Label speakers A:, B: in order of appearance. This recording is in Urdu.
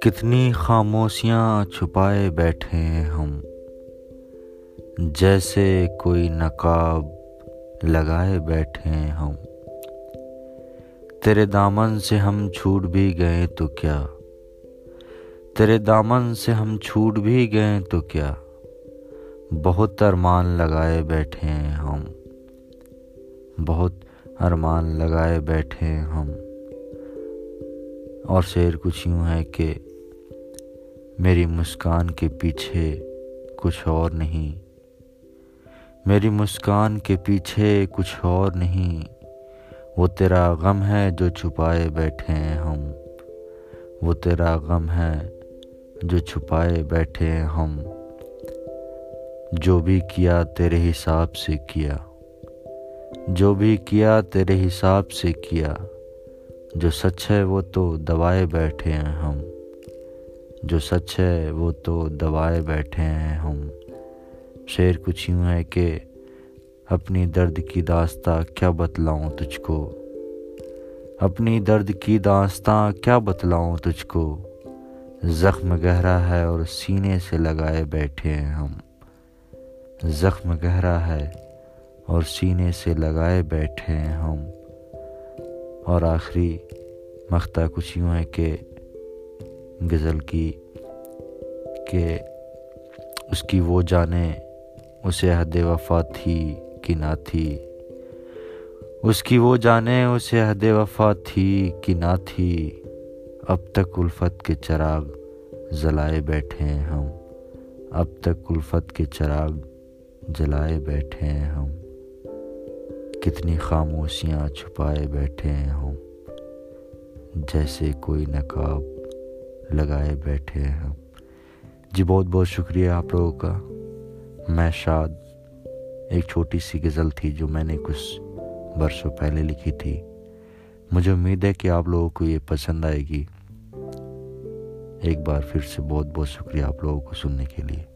A: کتنی خاموشیاں چھپائے بیٹھے ہیں ہم۔ جیسے کوئی نقاب لگائے بیٹھے ہیں ہم۔ تیرے دامن سے ہم چھوٹ بھی گئے تو کیا؟ تیرے دامن سے ہم چھوٹ بھی گئے تو کیا؟ بہت ارمان لگائے بیٹھے ہیں ہم۔ بہت ارمان لگائے بیٹھے ہم۔ اور شعر کچھ یوں ہے کہ میری مسکان کے پیچھے کچھ اور نہیں۔ میری مسکان کے پیچھے کچھ اور نہیں۔ وہ تیرا غم ہے جو چھپائے بیٹھے ہیں ہم۔ وہ تیرا غم ہے جو چھپائے بیٹھے ہیں ہم۔ جو بھی کیا تیرے حساب سے کیا۔ جو بھی کیا تیرے حساب سے کیا۔ جو سچ ہے وہ تو دوائے بیٹھے ہیں ہم۔ جو سچ ہے وہ تو دوائے بیٹھے ہیں ہم۔ شعر کچھ یوں ہے کہ اپنی درد کی داستہ کیا بتلاؤں تجھ کو۔ اپنی درد کی داستہ کیا بتلاؤں تجھ کو۔ زخم گہرا ہے اور سینے سے لگائے بیٹھے ہیں ہم۔ زخم گہرا ہے اور سینے سے لگائے بیٹھے ہیں ہم۔ اور آخری مختہ کچھ یوں ہے کہ غزل کی کہ اس کی وہ جانے اسے حد وفا تھی کہ نہ تھی۔ اس کی وہ جانے اسے حد وفا تھی کہ نہ تھی۔ اب تک الفت کے چراغ جلائے بیٹھے ہیں ہم۔ اب تک الفت کے چراغ جلائے بیٹھے ہیں ہم۔ کتنی خاموشیاں چھپائے بیٹھے ہیں ہم جیسے کوئی نقاب لگائے بیٹھے ہیں ہم جی بہت بہت شکریہ آپ لوگوں کا۔ میں شاد ایک چھوٹی سی غزل تھی جو میں نے کچھ برسوں پہلے لکھی تھی۔ مجھے امید ہے کہ آپ لوگوں کو یہ پسند آئے گی۔ ایک بار پھر سے بہت بہت شکریہ آپ لوگوں کو سننے کے لیے۔